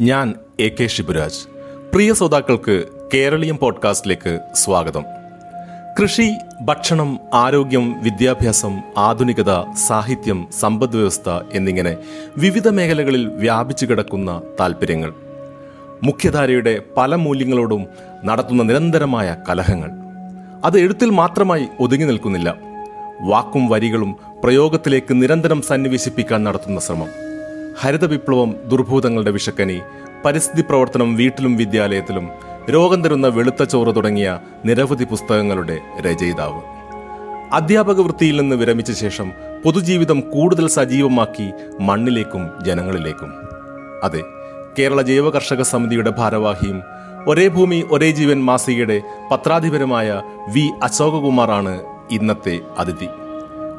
ഞാൻ A K Shiburaj പ്രിയ ശ്രോതാക്കൾക്ക് കേരളീയം പോഡ്കാസ്റ്റിലേക്ക് സ്വാഗതം. കൃഷി ഭക്ഷണം ആരോഗ്യം വിദ്യാഭ്യാസം ആധുനികത സാഹിത്യം സമ്പദ് വ്യവസ്ഥ എന്നിങ്ങനെ വിവിധ മേഖലകളിൽ വ്യാപിച്ചു കിടക്കുന്ന താൽപ്പര്യങ്ങൾ. മുഖ്യധാരയുടെ പല മൂല്യങ്ങളോടും നടത്തുന്ന നിരന്തരമായ കലഹങ്ങൾ. അത് എഴുത്തിൽ മാത്രമായി ഒതുങ്ങി നിൽക്കുന്നില്ല. വാക്കും വരികളും പ്രയോഗത്തിലേക്ക് നിരന്തരം സന്നിവേശിപ്പിക്കാൻ നടത്തുന്ന ശ്രമം. ഹരിത വിപ്ലവം ദുർഭൂതങ്ങളുടെ വിഷക്കനി പരിസ്ഥിതി പ്രവർത്തനം വീട്ടിലും വിദ്യാലയത്തിലും രോഗം തരുന്ന വെളുത്ത ചോറ് തുടങ്ങിയ നിരവധി പുസ്തകങ്ങളുടെ രചയിതാവ്. അധ്യാപക വൃത്തിയിൽ നിന്ന് വിരമിച്ച ശേഷം പൊതുജീവിതം കൂടുതൽ സജീവമാക്കി മണ്ണിലേക്കും ജനങ്ങളിലേക്കും. അതെ കേരള ജൈവ കർഷക സമിതിയുടെ ഭാരവാഹിയും ഒരേ ഭൂമി ഒരേ ജീവൻ മാസികയുടെ പത്രാധിപരമായ വി അശോകകുമാറാണ് ഇന്നത്തെ അതിഥി.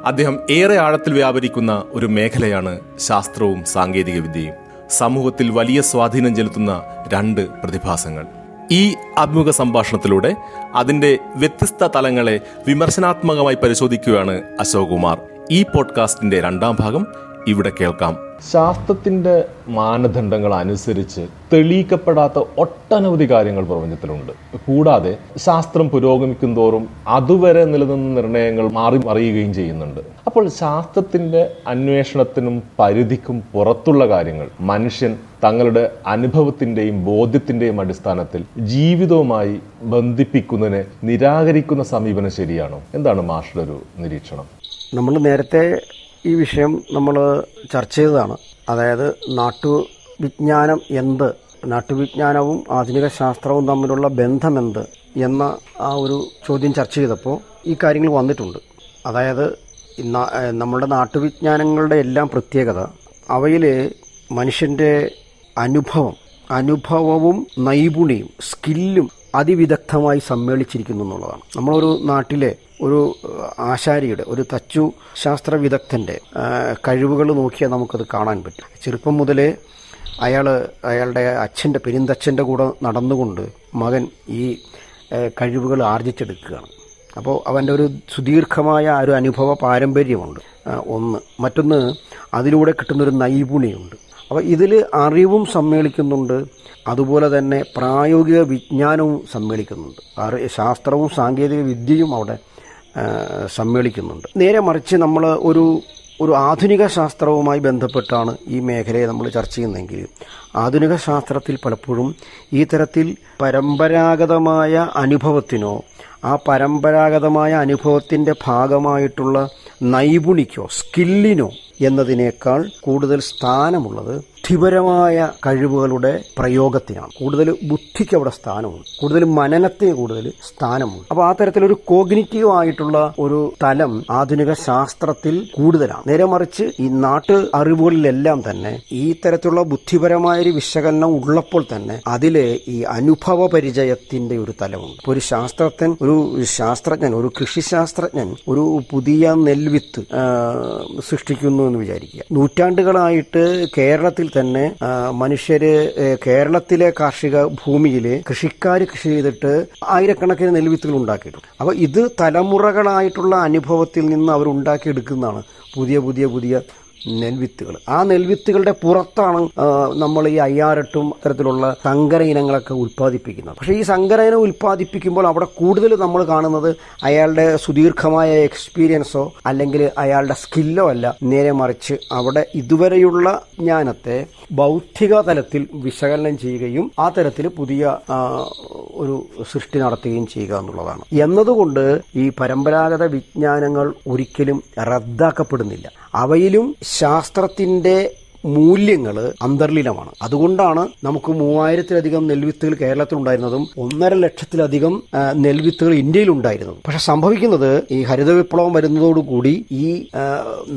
അദ്ദേഹം ഏറെ ആഴത്തിൽ വ്യാപരിക്കുന്ന ഒരു മേഖലയാണ് ശാസ്ത്രവും സാങ്കേതിക വിദ്യയും സമൂഹത്തിൽ വലിയ സ്വാധീനം ചെലുത്തുന്ന രണ്ട് പ്രതിഭാസങ്ങൾ. ഈ അഭിമുഖ സംഭാഷണത്തിലൂടെ അതിന്റെ വ്യത്യസ്ത തലങ്ങളെ വിമർശനാത്മകമായി പരിശോധിക്കുകയാണ് അശോക് കുമാർ ഈ പോഡ്കാസ്റ്റിന്റെ രണ്ടാം ഭാഗം ഇവിടെ കേൾക്കാം. ശാസ്ത്രത്തിന്റെ മാനദണ്ഡങ്ങൾ അനുസരിച്ച് തെളിയിക്കപ്പെടാത്ത ഒട്ടനവധി കാര്യങ്ങൾ പ്രപഞ്ചത്തിലുണ്ട്. കൂടാതെ ശാസ്ത്രം പുരോഗമിക്കും തോറും അതുവരെ നിലനിന്ന നിർണയങ്ങൾ മാറി മറിയുകയും ചെയ്യുന്നുണ്ട്. അപ്പോൾ ശാസ്ത്രത്തിന്റെ അന്വേഷണത്തിനും പരിധിക്കും പുറത്തുള്ള കാര്യങ്ങൾ മനുഷ്യൻ തങ്ങളുടെ അനുഭവത്തിന്റെയും ബോധ്യത്തിന്റെയും അടിസ്ഥാനത്തിൽ ജീവിതവുമായി ബന്ധിപ്പിക്കുന്നതിനെ നിരാകരിക്കുന്ന സമീപനം ശരിയാണോ? എന്താണ് മാഷയുടെ ഒരു നിരീക്ഷണം? നമ്മൾ നേരത്തെ ഈ വിഷയം നമ്മൾ ചർച്ച ചെയ്തതാണ്. അതായത് നാട്ടുവിജ്ഞാനം എന്ത് നാട്ടുവിജ്ഞാനവും ആധുനിക ശാസ്ത്രവും തമ്മിലുള്ള ബന്ധമെന്ത് എന്ന ആ ഒരു ചോദ്യം ചർച്ച ചെയ്തപ്പോൾ ഈ കാര്യങ്ങൾ വന്നിട്ടുണ്ട്. അതായത് നമ്മുടെ നാട്ടുവിജ്ഞാനങ്ങളുടെ എല്ലാം പ്രത്യേകത അവയിൽ മനുഷ്യന്റെ അനുഭവം അനുഭവവും നൈപുണ്യവും സ്കില്ലും അതിവിദഗ്ധമായി സമ്മേളിച്ചിരിക്കുന്നു എന്നുള്ളതാണ്. നമ്മളൊരു നാട്ടിലെ ഒരു ആശാരിയുടെ ഒരു തച്ചു ശാസ്ത്ര വിദഗ്ധന്റെ കഴിവുകൾ നോക്കിയാൽ നമുക്കത് കാണാൻ പറ്റും. ചെറുപ്പം മുതലേ അയാൾ അയാളുടെ അച്ഛന്റെ പെരിന്തച്ഛന്റെ കൂടെ നടന്നുകൊണ്ട് മകൻ ഈ കഴിവുകൾ ആർജിച്ചെടുക്കുകയാണ്. അപ്പോൾ അവന്റെ ഒരു സുദീർഘമായ ഒരു അനുഭവ പാരമ്പര്യമുണ്ട്. ഒന്ന്. മറ്റൊന്ന് അതിലൂടെ കിട്ടുന്നൊരു നൈപുണ്യമുണ്ട്. അപ്പോൾ ഇതിൽ അറിവും സമ്മേളിക്കുന്നുണ്ട്. അതുപോലെ തന്നെ പ്രായോഗിക വിജ്ഞാനവും സമ്മേളിക്കുന്നുണ്ട്. ശാസ്ത്രവും സാങ്കേതിക വിദ്യയും അവിടെ സമ്മേളിക്കുന്നുണ്ട്. നേരെ മറിച്ച് നമ്മൾ ഒരു ഒരു ആധുനിക ശാസ്ത്രവുമായി ബന്ധപ്പെട്ടാണ് ഈ മേഖലയെ നമ്മൾ ചർച്ച ചെയ്യുന്നതെങ്കിൽ ആധുനിക ശാസ്ത്രത്തിൽ പലപ്പോഴും ഈ തരത്തിൽ പരമ്പരാഗതമായ അനുഭവത്തിനോ ആ പരമ്പരാഗതമായ അനുഭവത്തിന്റെ ഭാഗമായിട്ടുള്ള നൈപുണിക്കോ സ്കില്ലിനോ എന്നതിനേക്കാൾ കൂടുതൽ സ്ഥാനമുള്ളത് ബുദ്ധിപരമായ കഴിവുകളുടെ പ്രയോഗത്തിനാണ്. കൂടുതൽ ബുദ്ധിക്ക് അവിടെ സ്ഥാനമുണ്ട്. കൂടുതൽ മനനത്തിന് കൂടുതൽ സ്ഥാനമുണ്ട്. അപ്പോൾ ആ തരത്തിലൊരു കോഗ്നിറ്റീവ് ആയിട്ടുള്ള ഒരു തലം ആധുനിക ശാസ്ത്രത്തിൽ കൂടുതലാണ്. നേരെ മറിച്ച് ഈ നാട്ട് അറിവുകളിലെല്ലാം തന്നെ ഈ തരത്തിലുള്ള ബുദ്ധിപരമായ ഒരു വിശകലനം ഉള്ളപ്പോൾ തന്നെ അതിലെ ഈ അനുഭവ പരിചയത്തിന്റെ ഒരു തലമുണ്ട്. ഒരു ശാസ്ത്രജ്ഞൻ ഒരു ശാസ്ത്രജ്ഞൻ ഒരു കൃഷിശാസ്ത്രജ്ഞൻ ഒരു പുതിയ നെൽവിത്ത് സൃഷ്ടിക്കുന്നു എന്ന് വിചാരിക്കുക. നൂറ്റാണ്ടുകളായിട്ട് കേരളത്തിൽ തന്നെ മനുഷ്യര് കേരളത്തിലെ കാർഷിക ഭൂമിയിൽ കൃഷിക്കാർ കൃഷി ചെയ്തിട്ട് ആയിരക്കണക്കിന് നെൽവിത്തുകൾ ഉണ്ടാക്കിയിട്ടുണ്ട്. അപ്പോൾ ഇത് തലമുറകളായിട്ടുള്ള അനുഭവത്തിൽ നിന്ന് അവർ ഉണ്ടാക്കിയെടുക്കുന്നതാണ്. പുതിയ പുതിയ പുതിയ നെൽവിത്തുകൾ. ആ നെൽവിത്തുകളുടെ പുറത്താണ് നമ്മൾ ഈ അയ്യാറെട്ടും തരത്തിലുള്ള സങ്കര ഇനങ്ങളൊക്കെ ഉൽപ്പാദിപ്പിക്കുന്നത്. പക്ഷേ ഈ സങ്കര ഇനം ഉൽപ്പാദിപ്പിക്കുമ്പോൾ അവിടെ കൂടുതൽ നമ്മൾ കാണുന്നത് അയാളുടെ സുദീർഘമായ എക്സ്പീരിയൻസോ അല്ലെങ്കിൽ അയാളുടെ സ്കില്ലോ അല്ല. നേരെ മറിച്ച് അവിടെ ഇതുവരെയുള്ള ജ്ഞാനത്തെ ബൗദ്ധിക തലത്തിൽ വിശകലനം ചെയ്യുകയും ആ തരത്തിൽ പുതിയ ഒരു സൃഷ്ടി നടത്തുകയും ചെയ്യുക എന്നുള്ളതാണ്. എന്നതുകൊണ്ട് ഈ പരമ്പരാഗത വിജ്ഞാനങ്ങൾ ഒരിക്കലും റദ്ദാക്കപ്പെടുന്നില്ല. അവയിലും ശാസ്ത്രത്തിന്റെ മൂല്യങ്ങൾ അന്തർലീനമാണ്. അതുകൊണ്ടാണ് നമുക്ക് മൂവായിരത്തിലധികം നെൽവിത്തുകൾ കേരളത്തിൽ ഉണ്ടായിരുന്നതും ഒന്നര ലക്ഷത്തിലധികം നെൽവിത്തുകൾ ഇന്ത്യയിൽ ഉണ്ടായിരുന്നതും പക്ഷെ സംഭവിക്കുന്നത് ഈ ഹരിത വിപ്ലവം വരുന്നതോടുകൂടി ഈ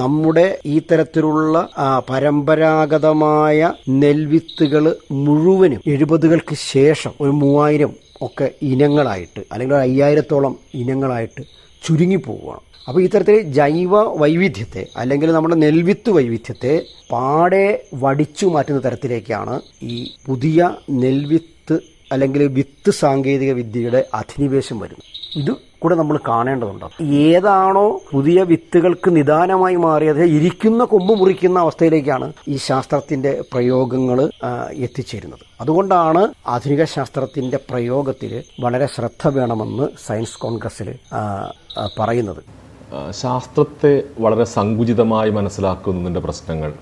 നമ്മുടെ ഈ തരത്തിലുള്ള പരമ്പരാഗതമായ നെൽവിത്തുകൾ മുഴുവനും എഴുപതുകൾക്ക് ശേഷം ഒരു മൂവായിരം ഒക്കെ ഇനങ്ങളായിട്ട് അല്ലെങ്കിൽ അയ്യായിരത്തോളം ഇനങ്ങളായിട്ട് ചുരുങ്ങിപ്പോവുകയാണ്. അപ്പോൾ ഇത്തരത്തിൽ ജൈവ വൈവിധ്യത്തെ അല്ലെങ്കിൽ നമ്മുടെ നെൽവിത്ത് വൈവിധ്യത്തെ പാടെ വടിച്ചു മാറ്റുന്ന തരത്തിലേക്കാണ് ഈ പുതിയ നെൽവിത്ത് അല്ലെങ്കിൽ വിത്ത് സാങ്കേതിക വിദ്യയുടെ അധിനിവേശം വരുന്നത്. ഇത് കൂടെ നമ്മൾ കാണേണ്ടതുണ്ട്. ഏതാണോ പുതിയ വിത്തുകൾക്ക് നിദാനമായി മാറിയത് ഇരിക്കുന്ന കൊമ്പ് മുറിക്കുന്ന അവസ്ഥയിലേക്കാണ് ഈ ശാസ്ത്രത്തിന്റെ പ്രയോഗങ്ങൾ എത്തിച്ചേരുന്നത്. അതുകൊണ്ടാണ് ആധുനിക ശാസ്ത്രത്തിന്റെ പ്രയോഗത്തിൽ വളരെ ശ്രദ്ധ വേണമെന്ന് സയൻസ് കോൺഗ്രസ്സിൽ പറയുന്നത്. ശാസ്ത്രത്തെ വളരെ സങ്കുചിതമായി മനസ്സിലാക്കുന്നതിന്റെ പ്രശ്നങ്ങൾ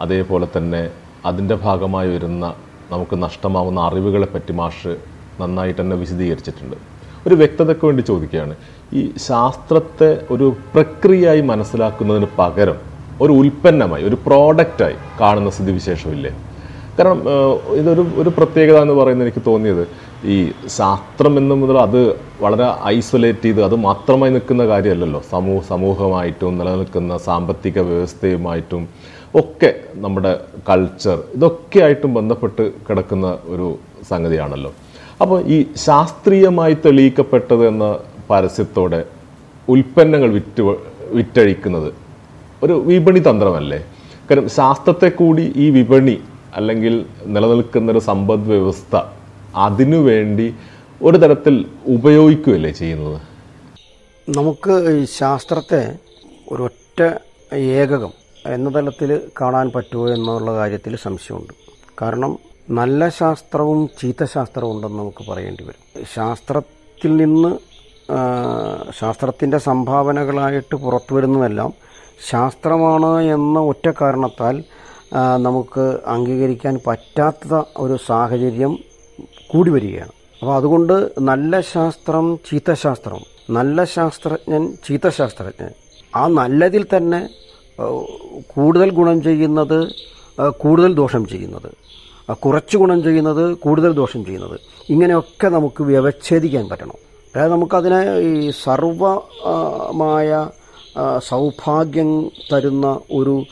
അതേപോലെ തന്നെ അതിന്റെ ഭാഗമായി വരുന്ന നമുക്ക് നഷ്ടമാവുന്ന അറിവുകളെ പറ്റി മാഷ് നന്നായിട്ട് തന്നെ വിശദീകരിച്ചിട്ടുണ്ട്. ഒരു വ്യക്തതയ്ക്ക് വേണ്ടി ചോദിക്കുകയാണ്. ഈ ശാസ്ത്രത്തെ ഒരു പ്രക്രിയയായി മനസ്സിലാക്കുന്നതിന് പകരം ഒരു ഉൽപ്പന്നമായി ഒരു പ്രോഡക്റ്റായി കാണുന്ന സ്ഥിതിവിശേഷമില്ലേ? കാരണം ഇതൊരു ഒരു പ്രത്യേകത എന്ന് പറയുന്നത് എനിക്ക് തോന്നിയത് ഈ ശാസ്ത്രം എന്ന് മുതൽ അത് വളരെ ഐസൊലേറ്റ് ചെയ്ത് അത് മാത്രമായി നിൽക്കുന്ന കാര്യമല്ലല്ലോ. സമൂഹ സമൂഹമായിട്ടും നിലനിൽക്കുന്ന സാമ്പത്തിക വ്യവസ്ഥയുമായിട്ടും ഒക്കെ നമ്മുടെ കൾച്ചർ ഇതൊക്കെ ആയിട്ടും ബന്ധപ്പെട്ട് കിടക്കുന്ന ഒരു സംഗതിയാണല്ലോ. അപ്പോൾ ഈ ശാസ്ത്രീയമായി തെളിയിക്കപ്പെട്ടത് എന്ന പരസ്യത്തോടെ ഉൽപ്പന്നങ്ങൾ വിറ്റ് വിറ്റഴിക്കുന്നത് ഒരു വിപണി തന്ത്രമല്ലേ? കാരണം ശാസ്ത്രത്തെ കൂടി ഈ വിപണി അല്ലെങ്കിൽ നിലനിൽക്കുന്ന ഒരു സമ്പദ് വ്യവസ്ഥ അതിനു വേണ്ടി ഒരു തരത്തിൽ ഉപയോഗിക്കുകയല്ലേ ചെയ്യുന്നത്? നമുക്ക് ഈ ശാസ്ത്രത്തെ ഒരൊറ്റ ഏകകം എന്ന തലത്തിൽ കാണാൻ പറ്റുമോ എന്നുള്ള കാര്യത്തിൽ സംശയമുണ്ട്. കാരണം നല്ല ശാസ്ത്രവും ചീത്ത ശാസ്ത്രവും ഉണ്ടെന്ന് നമുക്ക് പറയേണ്ടി വരും. ശാസ്ത്രത്തിൽ നിന്ന് ശാസ്ത്രത്തിന്റെ സംഭാവനകളായിട്ട് പുറത്തു വരുന്നതെല്ലാം ശാസ്ത്രമാണ് എന്ന ഒറ്റ കാരണത്താൽ നമുക്ക് അംഗീകരിക്കാൻ പറ്റാത്ത ഒരു സാഹചര്യം കൂടി വരികയാണ് അപ്പോൾ അതുകൊണ്ട് നല്ല ശാസ്ത്രം ചീത്ത ശാസ്ത്രം നല്ല ശാസ്ത്രജ്ഞൻ ചീത്ത ശാസ്ത്രജ്ഞൻ ആ നല്ലതിൽ തന്നെ കൂടുതൽ ഗുണം ചെയ്യുന്നത് കൂടുതൽ ദോഷം ചെയ്യുന്നത്. കുറച്ച് ഗുണം ചെയ്യുന്നത് കൂടുതൽ ദോഷം ചെയ്യുന്നത്. ഇങ്ങനെയൊക്കെ നമുക്ക് വ്യവച്ഛേദിക്കാൻ പറ്റണം. അതായത് നമുക്കതിനെ ഈ സർവമായ സൗഭാഗ്യം തരുന്ന ഒരു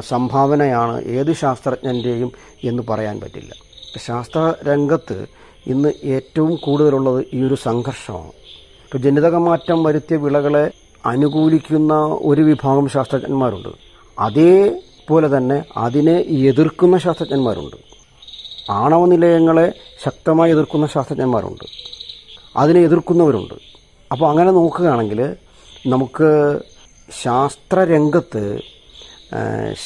സംഭാവനയാണ് ഏത് ശാസ്ത്രജ്ഞന്റെയും എന്ന് പറയാൻ പറ്റില്ല. ശാസ്ത്ര രംഗത്ത് ഇന്ന് ഏറ്റവും കൂടുതലുള്ളത് ഈ ഒരു സംഘർഷമാണ്. ഇപ്പോൾ ജനിതക മാറ്റം വരുത്തിയ വിളകളെ അനുകൂലിക്കുന്ന ഒരു വിഭാഗം ശാസ്ത്രജ്ഞന്മാരുണ്ട്. അതേപോലെ തന്നെ അതിനെ എതിർക്കുന്ന ശാസ്ത്രജ്ഞന്മാരുണ്ട്. ആണവ നിലയങ്ങളെ ശക്തമായി എതിർക്കുന്ന ശാസ്ത്രജ്ഞന്മാരുണ്ട്. അതിനെ എതിർക്കുന്നവരുണ്ട്. അപ്പോൾ അങ്ങനെ നോക്കുകയാണെങ്കിൽ നമുക്ക് ശാസ്ത്രരംഗത്ത്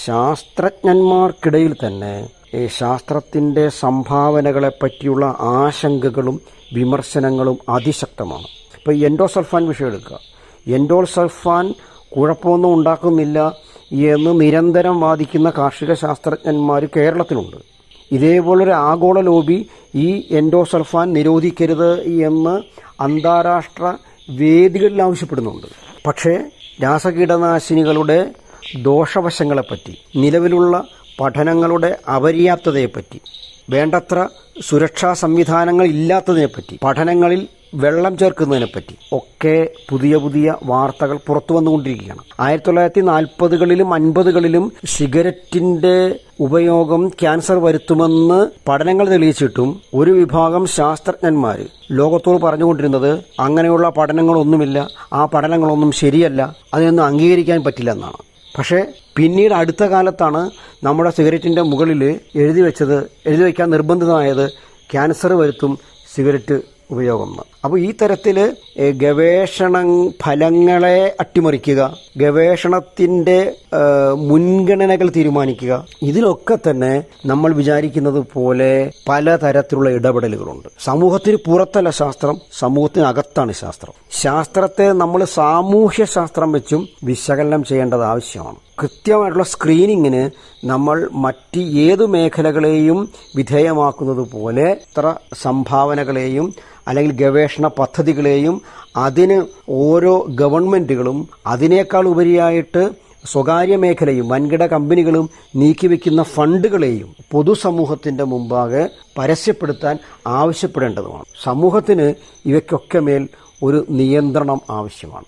ശാസ്ത്രജ്ഞന്മാർക്കിടയിൽ തന്നെ ശാസ്ത്രത്തിന്റെ സംഭാവനകളെപ്പറ്റിയുള്ള ആശങ്കകളും വിമർശനങ്ങളും അതിശക്തമാണ്. ഇപ്പോൾ എൻഡോസൾഫാൻ വിഷയം എടുക്കുക. എൻഡോസൾഫാൻ കുഴപ്പമൊന്നും ഉണ്ടാക്കുന്നില്ല എന്ന് നിരന്തരം വാദിക്കുന്ന കാർഷിക ശാസ്ത്രജ്ഞന്മാർ കേരളത്തിലുണ്ട്. ഇതേപോലൊരു ആഗോള ലോബി ഈ എൻഡോസൾഫാൻ നിരോധിക്കരുത് എന്ന് അന്താരാഷ്ട്ര വേദികളിൽ ആവശ്യപ്പെടുന്നുണ്ട്. പക്ഷേ രാസകീടനാശിനികളുടെ ദോഷവശങ്ങളെപ്പറ്റി നിലവിലുള്ള പഠനങ്ങളുടെ അപര്യാപ്തതയെപ്പറ്റി വേണ്ടത്ര സുരക്ഷാ സംവിധാനങ്ങൾ ഇല്ലാത്തതിനെപ്പറ്റി പഠനങ്ങളിൽ വെള്ളം ചേർക്കുന്നതിനെപ്പറ്റി ഒക്കെ പുതിയ പുതിയ വാർത്തകൾ പുറത്തു വന്നുകൊണ്ടിരിക്കുകയാണ്. ആയിരത്തി തൊള്ളായിരത്തി നാൽപ്പതുകളിലും അൻപതുകളിലും സിഗരറ്റിന്റെ ഉപയോഗം ക്യാൻസർ വരുത്തുമെന്ന് പഠനങ്ങൾ തെളിയിച്ചിട്ടും ഒരു വിഭാഗം ശാസ്ത്രജ്ഞന്മാർ ലോകത്തോട് പറഞ്ഞുകൊണ്ടിരുന്നത് അങ്ങനെയുള്ള പഠനങ്ങളൊന്നുമില്ല ആ പഠനങ്ങളൊന്നും ശരിയല്ല അതിനൊന്നും അംഗീകരിക്കാൻ പറ്റില്ല എന്നാണ്. പക്ഷേ പിന്നീട് അടുത്ത കാലത്താണ് നമ്മുടെ സിഗരറ്റിന്റെ മുകളിൽ എഴുതി വെച്ചത് എഴുതി വയ്ക്കാൻ നിർബന്ധിതമായത് ക്യാൻസർ വരുത്തും സിഗരറ്റ് ഉപയോഗം അപ്പോൾ ഈ തരത്തിൽ ഗവേഷണ ഫലങ്ങളെ അട്ടിമറിക്കുക ഗവേഷണത്തിന്റെ മുൻഗണനകൾ തീരുമാനിക്കുക ഇതിലൊക്കെ തന്നെ നമ്മൾ വിചാരിക്കുന്നത് പോലെ പലതരത്തിലുള്ള ഇടപെടലുകളുണ്ട്. സമൂഹത്തിന് പുറത്തല്ല ശാസ്ത്രം സമൂഹത്തിനകത്താണ് ശാസ്ത്രം. ശാസ്ത്രത്തെ നമ്മൾ സാമൂഹ്യ ശാസ്ത്രം വെച്ചും വിശകലനം ചെയ്യേണ്ടത് ആവശ്യമാണ്. കൃത്യമായിട്ടുള്ള സ്ക്രീനിങ്ങിന് നമ്മൾ മറ്റ് ഏതു മേഖലകളെയും വിധേയമാക്കുന്നത് പോലെ ഇത്ര സംഭാവനകളെയും അല്ലെങ്കിൽ ഗവേഷണ പദ്ധതികളെയും അതിന് ഓരോ ഗവൺമെന്റുകളും അതിനേക്കാൾ ഉപരിയായിട്ട് സ്വകാര്യ മേഖലയും വൻകിട കമ്പനികളും നീക്കിവെക്കുന്ന ഫണ്ടുകളെയും പൊതുസമൂഹത്തിന്റെ മുമ്പാകെ പരസ്യപ്പെടുത്താൻ ആവശ്യപ്പെടേണ്ടതുമാണ്. സമൂഹത്തിന് ഇവയ്ക്കൊക്കെ മേൽ ഒരു നിയന്ത്രണം ആവശ്യമാണ്.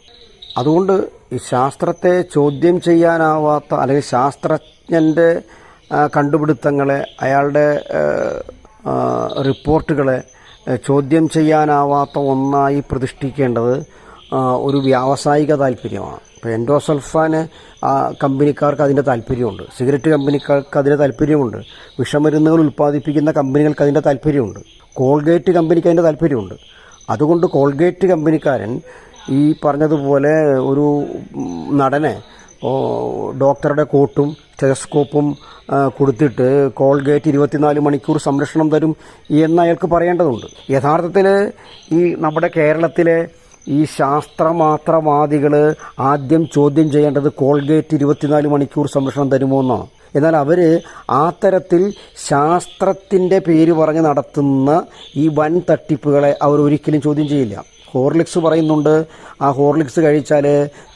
അതുകൊണ്ട് ഈ ശാസ്ത്രത്തെ ചോദ്യം ചെയ്യാനാവാത്ത അല്ലെങ്കിൽ ശാസ്ത്രജ്ഞന്റെ കണ്ടുപിടുത്തങ്ങളെ അയാളുടെ റിപ്പോർട്ടുകളെ ചോദ്യം ചെയ്യാനാവാത്ത ഒന്നായി പ്രതിഷ്ഠിക്കേണ്ടത് ഒരു വ്യാവസായിക താല്പര്യമാണ്. ഇപ്പോൾ എൻഡോസൾഫാന് കമ്പനിക്കാർക്ക് അതിന്റെ താല്പര്യമുണ്ട്. സിഗരറ്റ് കമ്പനിക്കാർക്ക് അതിന്റെ താല്പര്യമുണ്ട്. വിഷമരുന്നുകൾ ഉൽപ്പാദിപ്പിക്കുന്ന കമ്പനികൾക്ക് അതിന്റെ താല്പര്യമുണ്ട്. കോൾഗേറ്റ് കമ്പനിക്ക് അതിന്റെ താല്പര്യമുണ്ട്. അതുകൊണ്ട് കോൾഗേറ്റ് കമ്പനിക്കാരൻ ഈ പറഞ്ഞതുപോലെ ഒരു നടനെ ഡോക്ടറുടെ കോട്ടും ടെലസ്കോപ്പും കൊടുത്തിട്ട് കോൾഗേറ്റ് ഇരുപത്തിനാല് മണിക്കൂർ സംരക്ഷണം തരും എന്ന് അയാൾക്ക് പറയേണ്ടതുണ്ട്. യഥാർത്ഥത്തിൽ ഈ നമ്മുടെ കേരളത്തിലെ ഈ ശാസ്ത്രമാത്രവാദികൾ ആദ്യം ചോദ്യം ചെയ്യേണ്ടത് കോൾഗേറ്റ് ഇരുപത്തിനാല് മണിക്കൂർ സംരക്ഷണം തരുമോ എന്നാണ്. എന്നാൽ അവർ ആ തരത്തിൽ ശാസ്ത്രത്തിന്റെ പേര് പറഞ്ഞ് നടത്തുന്ന ഈ വൻ തട്ടിപ്പുകളെ അവർ ഒരിക്കലും ചോദ്യം ചെയ്യില്ല. ഹോർലിക്സ് പറയുന്നുണ്ട് ആ ഹോർലിക്സ് കഴിച്ചാൽ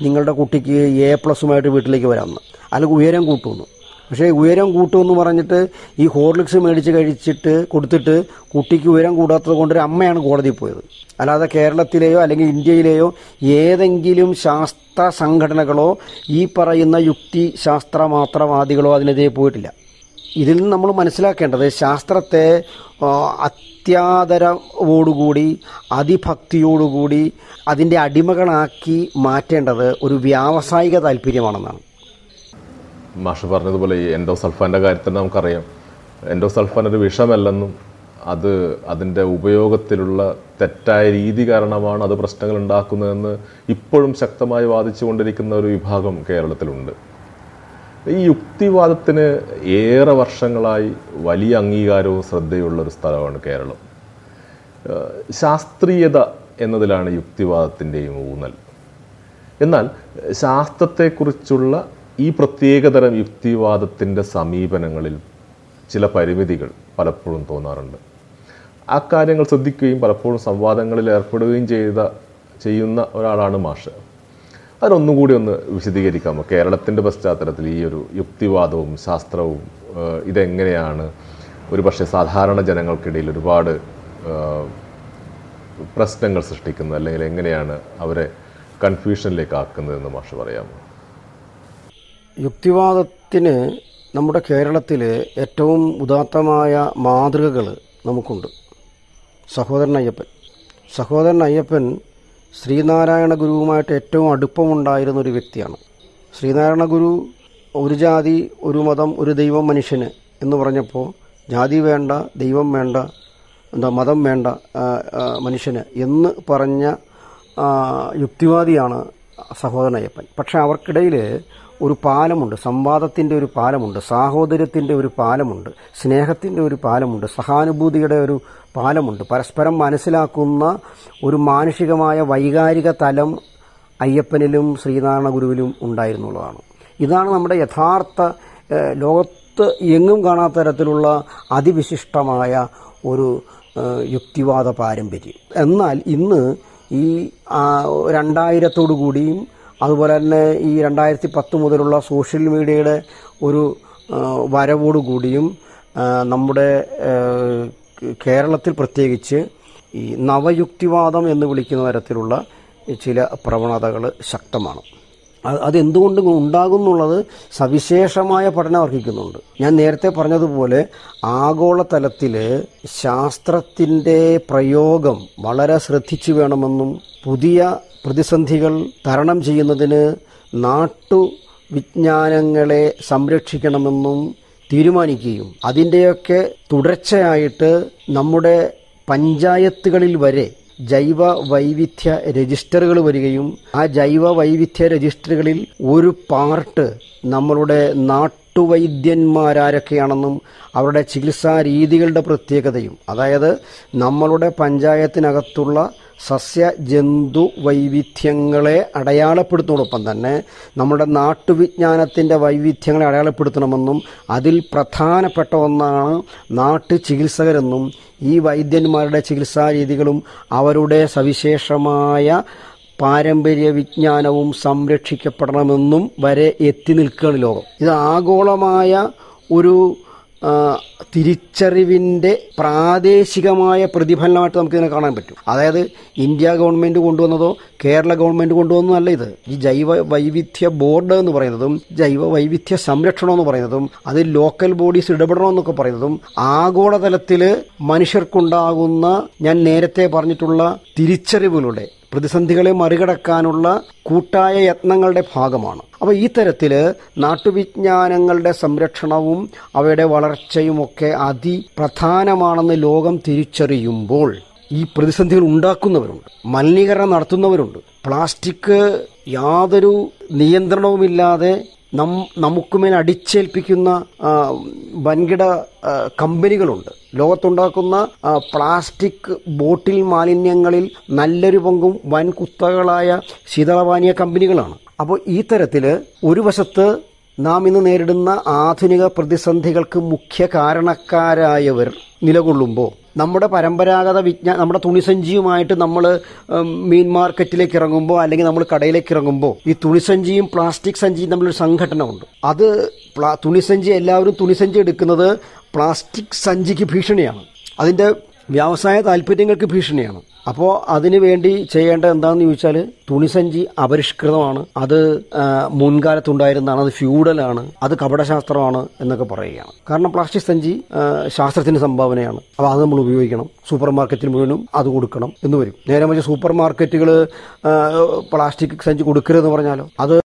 നിങ്ങളുടെ കുട്ടിക്ക് എ പ്ലസുമായിട്ട് വീട്ടിലേക്ക് വരാമെന്ന്. അല്ലെങ്കിൽ ഉയരം കൂട്ടുമെന്ന്. പക്ഷേ ഉയരം കൂട്ടുമെന്ന് പറഞ്ഞിട്ട് ഈ ഹോർലിക്സ് മേടിച്ച് കഴിച്ചിട്ട് കൊടുത്തിട്ട് കുട്ടിക്ക് ഉയരം കൂടാത്തത് കൊണ്ട് ഒരു അമ്മയാണ് കോടതിയിൽ പോയത്. അല്ലാതെ കേരളത്തിലെയോ അല്ലെങ്കിൽ ഇന്ത്യയിലെയോ ഏതെങ്കിലും ശാസ്ത്ര സംഘടനകളോ ഈ പറയുന്ന യുക്തി ശാസ്ത്രമാത്രവാദികളോ അതിനെതിരെ പോയിട്ടില്ല. ഇതിൽ നിന്ന് നമ്മൾ മനസ്സിലാക്കേണ്ടത് ശാസ്ത്രത്തെ അത്യാദരവോടുകൂടി അതിഭക്തിയോടുകൂടി അതിന്റെ അടിമകളാക്കി മാറ്റേണ്ടത് ഒരു വ്യാവസായിക താല്പര്യമാണെന്നാണ്. മാഷ് പറഞ്ഞതുപോലെ ഈ എൻഡോ സൾഫാന്റെ കാര്യത്തിൽ നമുക്കറിയാം. എൻഡോ സൾഫാൻ ഒരു വിഷമല്ലെന്നും അത് അതിന്റെ ഉപയോഗത്തിലുള്ള തെറ്റായ രീതി കാരണമാണ് അത് പ്രശ്നങ്ങൾ ഉണ്ടാക്കുന്നതെന്ന് ഇപ്പോഴും ശക്തമായി വാദിച്ചുകൊണ്ടിരിക്കുന്ന ഒരു വിഭാഗം കേരളത്തിലുണ്ട്. ഈ യുക്തിവാദത്തിന് ഏറെ വർഷങ്ങളായി വലിയ അംഗീകാരവും ശ്രദ്ധയുള്ള ഒരു സ്ഥലമാണ് കേരളം. ശാസ്ത്രീയത എന്നതിലാണ് യുക്തിവാദത്തിന്റെയും ഊന്നൽ. എന്നാൽ ശാസ്ത്രത്തെക്കുറിച്ചുള്ള ഈ പ്രത്യേകതരം യുക്തിവാദത്തിന്റെ സമീപനങ്ങളിൽ ചില പരിമിതികൾ പലപ്പോഴും തോന്നാറുണ്ട്. ആ കാര്യങ്ങൾ ശ്രദ്ധിക്കുകയും പലപ്പോഴും സംവാദങ്ങളിൽ ഏർപ്പെടുകയും ചെയ്ത ചെയ്യുന്ന ഒരാളാണ് മാഷ്. അതിനൊന്നും കൂടി ഒന്ന് വിശദീകരിക്കാമോ കേരളത്തിന്റെ പശ്ചാത്തലത്തിൽ ഈ ഒരു യുക്തിവാദവും ശാസ്ത്രവും ഇതെങ്ങനെയാണ്? ഒരു പക്ഷേ സാധാരണ ജനങ്ങൾക്കിടയിൽ ഒരുപാട് പ്രശ്നങ്ങൾ സൃഷ്ടിക്കുന്നത് അല്ലെങ്കിൽ എങ്ങനെയാണ് അവരെ കൺഫ്യൂഷനിലേക്ക് ആക്കുന്നതെന്ന് മാഷ് പറയാമോ? യുക്തിവാദത്തിന് നമ്മുടെ കേരളത്തിലെ ഏറ്റവും ഉദാത്തമായ മാതൃകകൾ നമുക്കുണ്ട്. സഹോദരൻ അയ്യപ്പൻ. സഹോദരൻ അയ്യപ്പൻ ശ്രീനാരായണ ഗുരുവുമായിട്ട് ഏറ്റവും അടുപ്പമുണ്ടായിരുന്ന ഒരു വ്യക്തിയാണ്. ശ്രീനാരായണ ഗുരു ഒരു ജാതി ഒരു മതം ഒരു ദൈവം മനുഷ്യന് എന്ന് പറഞ്ഞപ്പോൾ ജാതി വേണ്ട ദൈവം വേണ്ട എന്താ മതം വേണ്ട മനുഷ്യന് എന്ന് പറഞ്ഞ യുക്തിവാദിയാണ് സഹോദരൻ അയ്യപ്പൻ. പക്ഷെ അവർക്കിടയിൽ ഒരു പാലമുണ്ട് സംവാദത്തിന്റെ ഒരു പാലമുണ്ട് സാഹോദര്യത്തിന്റെ ഒരു പാലമുണ്ട് സ്നേഹത്തിന്റെ ഒരു പാലമുണ്ട് സഹാനുഭൂതിയുടെ ഒരു പാലമുണ്ട്. പരസ്പരം മനസ്സിലാക്കുന്ന ഒരു മാനുഷികമായ വൈകാരിക തലം അയ്യപ്പനിലും ശ്രീനാരായണ ഗുരുവിലും ഉണ്ടായിരുന്നുള്ളതാണ് ഇതാണ് നമ്മുടെ യഥാർത്ഥ ലോകത്ത് എങ്ങും കാണാത്ത തരത്തിലുള്ള അതിവിശിഷ്ടമായ ഒരു യുക്തിവാദ പാരമ്പര്യം. എന്നാൽ ഇന്ന് ഈ രണ്ടായിരത്തോടു കൂടിയും അതുപോലെ തന്നെ ഈ രണ്ടായിരത്തി പത്ത് മുതലുള്ള സോഷ്യൽ മീഡിയയുടെ ഒരു വരവോടുകൂടിയും നമ്മുടെ കേരളത്തിൽ പ്രത്യേകിച്ച് ഈ നവയുക്തിവാദം എന്ന് വിളിക്കുന്ന തരത്തിലുള്ള ചില പ്രവണതകൾ ശക്തമാണ്. അതെന്തുകൊണ്ട് ഉണ്ടാകുന്നുള്ളത് സവിശേഷമായ പഠനം അർഹിക്കുന്നുണ്ട് ഞാൻ നേരത്തെ പറഞ്ഞതുപോലെ ആഗോളതലത്തിൽ ശാസ്ത്രത്തിന്റെ പ്രയോഗം വളരെ ശ്രദ്ധിച്ചു വേണമെന്നും പുതിയ പ്രതിസന്ധികൾ തരണം ചെയ്യുന്നതിന് നാട്ടു വിജ്ഞാനങ്ങളെ സംരക്ഷിക്കണമെന്നും തീരുമാനിക്കുകയും അതിന്റെയൊക്കെ തുടർച്ചയായിട്ട് നമ്മുടെ പഞ്ചായത്തുകളിൽ വരെ ജൈവ വൈവിധ്യ രജിസ്റ്ററുകൾ വരികയും ആ ജൈവ വൈവിധ്യ രജിസ്റ്ററുകളിൽ ഒരു പാർട്ട് നമ്മളുടെ നാട്ടുവൈദ്യന്മാരാരൊക്കെയാണെന്നും അവരുടെ ചികിത്സാ രീതികളുടെ പ്രത്യേകതയും. അതായത് നമ്മളുടെ പഞ്ചായത്തിനകത്തുള്ള സസ്യ ജന്തു വൈവിധ്യങ്ങളെ അടയാളപ്പെടുത്തുന്നതോടൊപ്പം തന്നെ നമ്മുടെ നാട്ടുവിജ്ഞാനത്തിന്റെ വൈവിധ്യങ്ങളെ അടയാളപ്പെടുത്തണമെന്നും അതിൽ പ്രധാനപ്പെട്ട ഒന്നാണ് നാട്ടു ചികിത്സകരെന്നും ഈ വൈദ്യന്മാരുടെ ചികിത്സാരീതികളും അവരുടെ സവിശേഷമായ പാരമ്പര്യ വിജ്ഞാനവും സംരക്ഷിക്കപ്പെടണമെന്നും വരെ എത്തി നിൽക്കുകയാണ് ലോകം. ഇത് ആഗോളമായ ഒരു തിരിച്ചറിവിന്റെ പ്രാദേശികമായ പ്രതിഫലനമായിട്ട് നമുക്കിതിനെ കാണാൻ പറ്റും. അതായത് ഇന്ത്യ ഗവൺമെന്റ് കൊണ്ടുവന്നതോ കേരള ഗവൺമെന്റ് കൊണ്ടുവന്നതല്ല ഇത്. ഈ ജൈവ വൈവിധ്യ ബോർഡ് എന്ന് പറയുന്നതും ജൈവ വൈവിധ്യ സംരക്ഷണം എന്ന് പറയുന്നതും അത് ലോക്കൽ ബോഡീസ് ഇടപെടണമെന്നൊക്കെ പറയുന്നതും ആഗോളതലത്തിൽ മനുഷ്യർക്കുണ്ടാകുന്ന ഞാൻ നേരത്തെ പറഞ്ഞിട്ടുള്ള തിരിച്ചറിവുകളുടെ പ്രതിസന്ധികളെ മറികടക്കാനുള്ള കൂട്ടായ യത്നങ്ങളുടെ ഭാഗമാണ്. അപ്പോൾ ഈ തരത്തിൽ നാട്ടുവിജ്ഞാനങ്ങളുടെ സംരക്ഷണവും അവയുടെ വളർച്ചയുമൊക്കെ അതിപ്രധാനമാണെന്ന് ലോകം തിരിച്ചറിയുമ്പോൾ ഈ പ്രതിസന്ധികൾ ഉണ്ടാക്കുന്നവരുണ്ട്. മലിനീകരണം നടത്തുന്നവരുണ്ട്. പ്ലാസ്റ്റിക് യാതൊരു നിയന്ത്രണവുമില്ലാതെ നം നമുക്കുമേൽ അടിച്ചേൽപ്പിക്കുന്ന വൻകിട കമ്പനികളുണ്ട്. ലോകത്തുണ്ടാക്കുന്ന പ്ലാസ്റ്റിക് ബോട്ടിൽ മാലിന്യങ്ങളിൽ നല്ലൊരു പങ്കും വൻ കുത്തകളായ ശീതളപാനീയ കമ്പനികളാണ്. അപ്പോൾ ഈ തരത്തിൽ ഒരു വശത്ത് നാം ഇന്ന് നേരിടുന്ന ആധുനിക പ്രതിസന്ധികൾക്ക് മുഖ്യ കാരണക്കാരായവർ നിലകൊള്ളുമ്പോൾ നമ്മുടെ പരമ്പരാഗത വിജ്ഞാ നമ്മുടെ തുണിസഞ്ചിയുമായിട്ട് നമ്മൾ മീൻ മാർക്കറ്റിലേക്ക് ഇറങ്ങുമ്പോൾ അല്ലെങ്കിൽ നമ്മൾ കടയിലേക്ക് ഇറങ്ങുമ്പോൾ ഈ തുണിസഞ്ചിയും പ്ലാസ്റ്റിക് സഞ്ചിയും തമ്മിലൊരു സംഘടനമുണ്ട് അത് തുണിസഞ്ചി എല്ലാവരും തുണിസഞ്ചി എടുക്കുന്നത് പ്ലാസ്റ്റിക് സഞ്ചിക്ക് ഭീഷണിയാണ്. അതിന്റെ വ്യവസായ താല്പര്യങ്ങൾക്ക് ഭീഷണിയാണ്. അപ്പോൾ അതിനു വേണ്ടി ചെയ്യേണ്ട എന്താണെന്ന് ചോദിച്ചാൽ തുണിസഞ്ചി അപരിഷ്കൃതമാണ്. അത് മുൻകാലത്തുണ്ടായിരുന്നതാണ്. അത് ഫ്യൂഡലാണ്. അത് കപടശാസ്ത്രമാണ് എന്നൊക്കെ പറയുകയാണ്. കാരണം പ്ലാസ്റ്റിക് സഞ്ചി ശാസ്ത്രത്തിന് സംഭാവനയാണ്. അപ്പോൾ അത് നമ്മൾ ഉപയോഗിക്കണം. സൂപ്പർ മാർക്കറ്റിൽ മുഴുവനും അത് കൊടുക്കണം എന്ന് വരും. നേരെ മറിച്ച് സൂപ്പർ മാർക്കറ്റുകൾ പ്ലാസ്റ്റിക് സഞ്ചി കൊടുക്കരുതെന്ന് പറഞ്ഞാലോ? അത്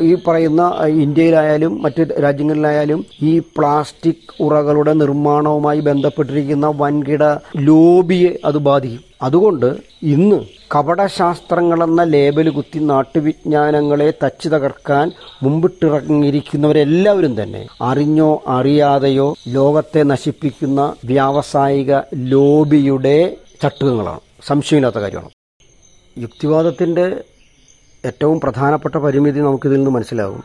ഈ പറയുന്ന ഇന്ത്യയിലായാലും മറ്റ് രാജ്യങ്ങളിലായാലും ഈ പ്ലാസ്റ്റിക് ഉറകളുടെ നിർമ്മാണവുമായി ബന്ധപ്പെട്ടിരിക്കുന്ന വൻകിട ലോബിയെ അത് ബാധിക്കും. അതുകൊണ്ട് ഇന്ന് കപടശാസ്ത്രങ്ങളെന്ന ലേബൽ കുത്തി നാട്ടുവിജ്ഞാനങ്ങളെ തച്ചു തകർക്കാൻ മുമ്പിട്ടിറങ്ങിയിരിക്കുന്നവരെല്ലാവരും തന്നെ അറിഞ്ഞോ അറിയാതെയോ ലോകത്തെ നശിപ്പിക്കുന്ന വ്യാവസായിക ലോബിയുടെ ചട്ടുകങ്ങളാണ്. സംശയമില്ലാത്ത കാര്യമാണ്. യുക്തിവാദത്തിന്റെ ഏറ്റവും പ്രധാനപ്പെട്ട പരിമിതി നമുക്കിതിൽ നിന്ന് മനസ്സിലാകും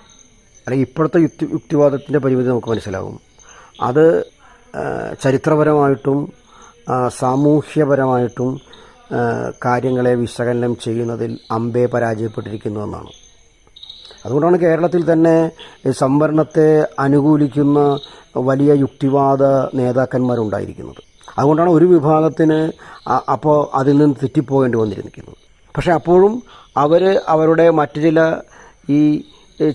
അല്ലെങ്കിൽ ഇപ്പോഴത്തെ യുക്തി യുക്തിവാദത്തിന്റെ പരിമിതി നമുക്ക് മനസ്സിലാകും അത് ചരിത്രപരമായിട്ടും സാമൂഹ്യപരമായിട്ടും കാര്യങ്ങളെ വിശകലനം ചെയ്യുന്നതിൽ അമ്പേ പരാജയപ്പെട്ടിരിക്കുന്നു എന്നാണ്. അതുകൊണ്ടാണ് കേരളത്തിൽ തന്നെ സംവരണത്തെ അനുകൂലിക്കുന്ന വലിയ യുക്തിവാദ നേതാക്കന്മാരുണ്ടായിരിക്കുന്നത്. അതുകൊണ്ടാണ് ഒരു വിഭാഗത്തിന് അപ്പോൾ അതിൽ നിന്ന് തെറ്റിപ്പോകേണ്ടി വന്നിരിക്കുന്നത്. പക്ഷേ അപ്പോഴും അവർ അവരുടെ മറ്റു ചില ഈ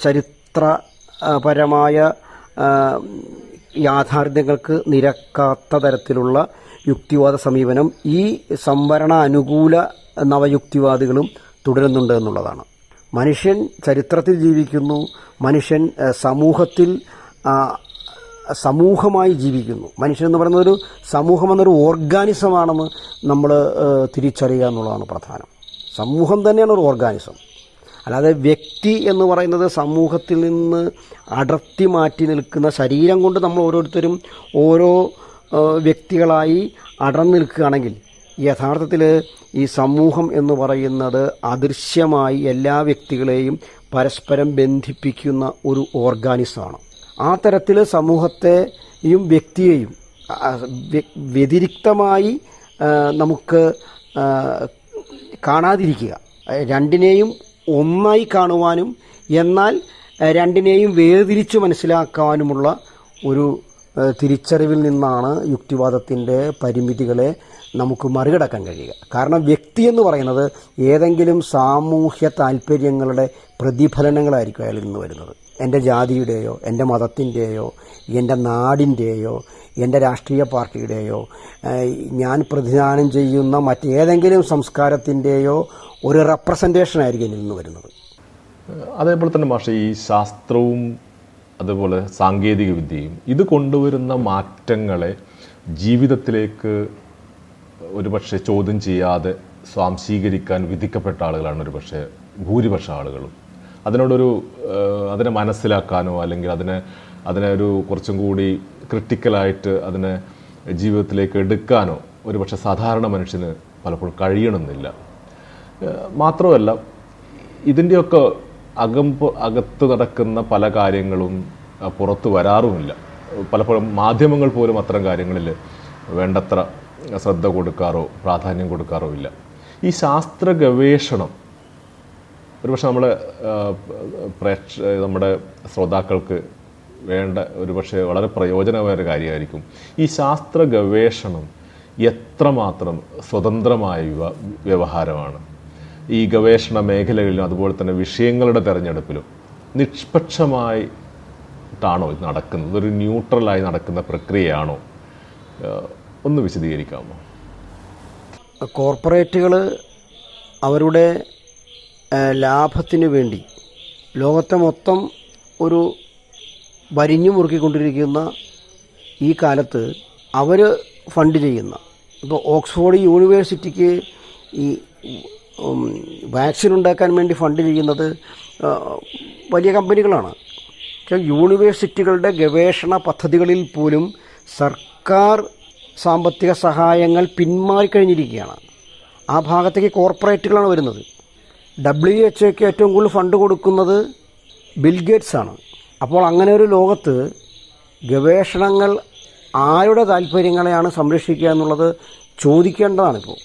ചരിത്രപരമായ യാഥാർത്ഥ്യങ്ങൾക്ക് നിരക്കാത്ത തരത്തിലുള്ള യുക്തിവാദ സമീപനം ഈ സംവരണ അനുകൂല നവയുക്തിവാദികളും തുടരുന്നുണ്ട് എന്നുള്ളതാണ്. മനുഷ്യൻ ചരിത്രത്തിൽ ജീവിക്കുന്നു മനുഷ്യൻ സമൂഹത്തിൽ സമൂഹമായി ജീവിക്കുന്നു. മനുഷ്യൻ എന്ന് പറയുന്നത് ഒരു സമൂഹം എന്നൊരു ഓർഗാനിസമാണെന്ന് നമ്മൾ തിരിച്ചറിയുക എന്നുള്ളതാണ് പ്രധാനം. സമൂഹം തന്നെയാണ് ഒരു ഓർഗാനിസം. അല്ലാതെ വ്യക്തി എന്ന് പറയുന്നത് സമൂഹത്തിൽ നിന്ന് അടർത്തി മാറ്റി നിൽക്കുന്ന ശരീരം കൊണ്ട് നമ്മൾ ഓരോരുത്തരും ഓരോ വ്യക്തികളായി അടർന്നു നിൽക്കുകയാണെങ്കിൽ യഥാർത്ഥത്തിൽ ഈ സമൂഹം എന്ന് പറയുന്നത് അദൃശ്യമായി എല്ലാ വ്യക്തികളെയും പരസ്പരം ബന്ധിപ്പിക്കുന്ന ഒരു ഓർഗാനിസമാണ്. ആ തരത്തിൽ സമൂഹത്തെയും വ്യക്തിയെയും വ്യതിരിക്തമായി നമുക്ക് കാണാതിരിക്കുക. രണ്ടിനെയും ഒന്നായി കാണുവാനും എന്നാൽ രണ്ടിനെയും വേർതിരിച്ച് മനസ്സിലാക്കാനുമുള്ള ഒരു തിരിച്ചറിവിൽ നിന്നാണ് യുക്തിവാദത്തിന്റെ പരിമിതികളെ നമുക്ക് മറികടക്കാൻ കഴിയുക. കാരണം വ്യക്തി എന്ന് പറയുന്നത് ഏതെങ്കിലും സാമൂഹ്യ താല്പര്യങ്ങളുടെ പ്രതിഫലനങ്ങളായിരിക്കും അയാളിൽ നിന്ന് വരുന്നത്. എന്റെ ജാതിയുടെയോ എന്റെ മതത്തിന്റെയോ എന്റെ നാടിന്റെയോ എന്റെ രാഷ്ട്രീയ പാർട്ടിയുടെയോ ഞാൻ പ്രതിദാനം ചെയ്യുന്ന മറ്റേതെങ്കിലും സംസ്കാരത്തിന്റെയോ ഒരു റെപ്രസെന്റേഷനായിരിക്കും ഇതിൽ നിന്ന് വരുന്നത്. അതേപോലെ തന്നെ മാഷ ഈ ശാസ്ത്രവും അതുപോലെ സാങ്കേതിക വിദ്യയും. ഇത് കൊണ്ടുവരുന്ന മാറ്റങ്ങളെ ജീവിതത്തിലേക്ക് ഒരുപക്ഷെ ചോദ്യം ചെയ്യാതെ സ്വാംശീകരിക്കാൻ വിധിക്കപ്പെട്ട ആളുകളാണ് ഒരുപക്ഷെ ഭൂരിപക്ഷ ആളുകളും. അതിനോടൊരു അതിനെ മനസ്സിലാക്കാനോ അല്ലെങ്കിൽ അതിനെ അതിനെ ഒരു കുറച്ചും കൂടി ക്രിട്ടിക്കലായിട്ട് അതിനെ ജീവിതത്തിലേക്ക് എടുക്കാനോ ഒരുപക്ഷെ സാധാരണ മനുഷ്യന് പലപ്പോഴും കഴിയണമെന്നില്ല. മാത്രമല്ല ഇതിന്റെയൊക്കെ അകം അകത്ത് നടക്കുന്ന പല കാര്യങ്ങളും പുറത്തു വരാറുമില്ല. പലപ്പോഴും മാധ്യമങ്ങൾ പോലും അത്തരം കാര്യങ്ങളിൽ വേണ്ടത്ര ശ്രദ്ധ കൊടുക്കാറോ പ്രാധാന്യം കൊടുക്കാറോ ഇല്ല. ഈ ശാസ്ത്ര ഗവേഷണം ഒരുപക്ഷെ നമ്മുടെ പ്രേക്ഷ നമ്മുടെ ശ്രോതാക്കൾക്ക് വേണ്ട ഒരുപക്ഷെ വളരെ പ്രയോജനമായ ഒരു കാര്യമായിരിക്കും. ഈ ശാസ്ത്ര ഗവേഷണം എത്രമാത്രം സ്വതന്ത്രമായ വ്യവ- വ്യവഹാരമാണ്? ഈ ഗവേഷണ മേഖലകളിലും അതുപോലെ തന്നെ വിഷയങ്ങളുടെ തെരഞ്ഞെടുപ്പിലും നിഷ്പക്ഷമായിട്ടാണോ ഇത് നടക്കുന്നത്? ഒരു ന്യൂട്രലായി നടക്കുന്ന പ്രക്രിയയാണോ? ഒന്ന് വിശദീകരിക്കാമോ? കോർപ്പറേറ്റുകൾ അവരുടെ ലാഭത്തിന് വേണ്ടി ലോകത്തെ മൊത്തം ഒരു വരിഞ്ഞു മുറുക്കിക്കൊണ്ടിരിക്കുന്ന ഈ കാലത്ത് അവർ ഫണ്ട് ചെയ്യുന്ന. ഇപ്പോൾ ഓക്സ്ഫോർഡ് യൂണിവേഴ്സിറ്റിക്ക് ഈ വാക്സിൻ ഉണ്ടാക്കാൻ വേണ്ടി ഫണ്ട് ചെയ്യുന്നത് വലിയ കമ്പനികളാണ്. യൂണിവേഴ്സിറ്റികളുടെ ഗവേഷണ പദ്ധതികളിൽ പോലും സർക്കാർ സാമ്പത്തിക സഹായങ്ങൾ പിന്മാറിക്കഴിഞ്ഞിരിക്കുകയാണ് ആ ഭാഗത്തേക്ക് കോർപ്പറേറ്റുകളാണ് വരുന്നത്. ഡബ്ല്യു എച്ച് ഒക്കെ ഏറ്റവും കൂടുതൽ ഫണ്ട് കൊടുക്കുന്നത് ബിൽഗേറ്റ്സ് ആണ്. അപ്പോൾ അങ്ങനെ ഒരു ലോകത്ത് ഗവേഷണങ്ങൾ ആരുടെ താല്പര്യങ്ങളെയാണ് സംരക്ഷിക്കുക എന്നുള്ളത് ചോദിക്കേണ്ടതാണിപ്പോൾ.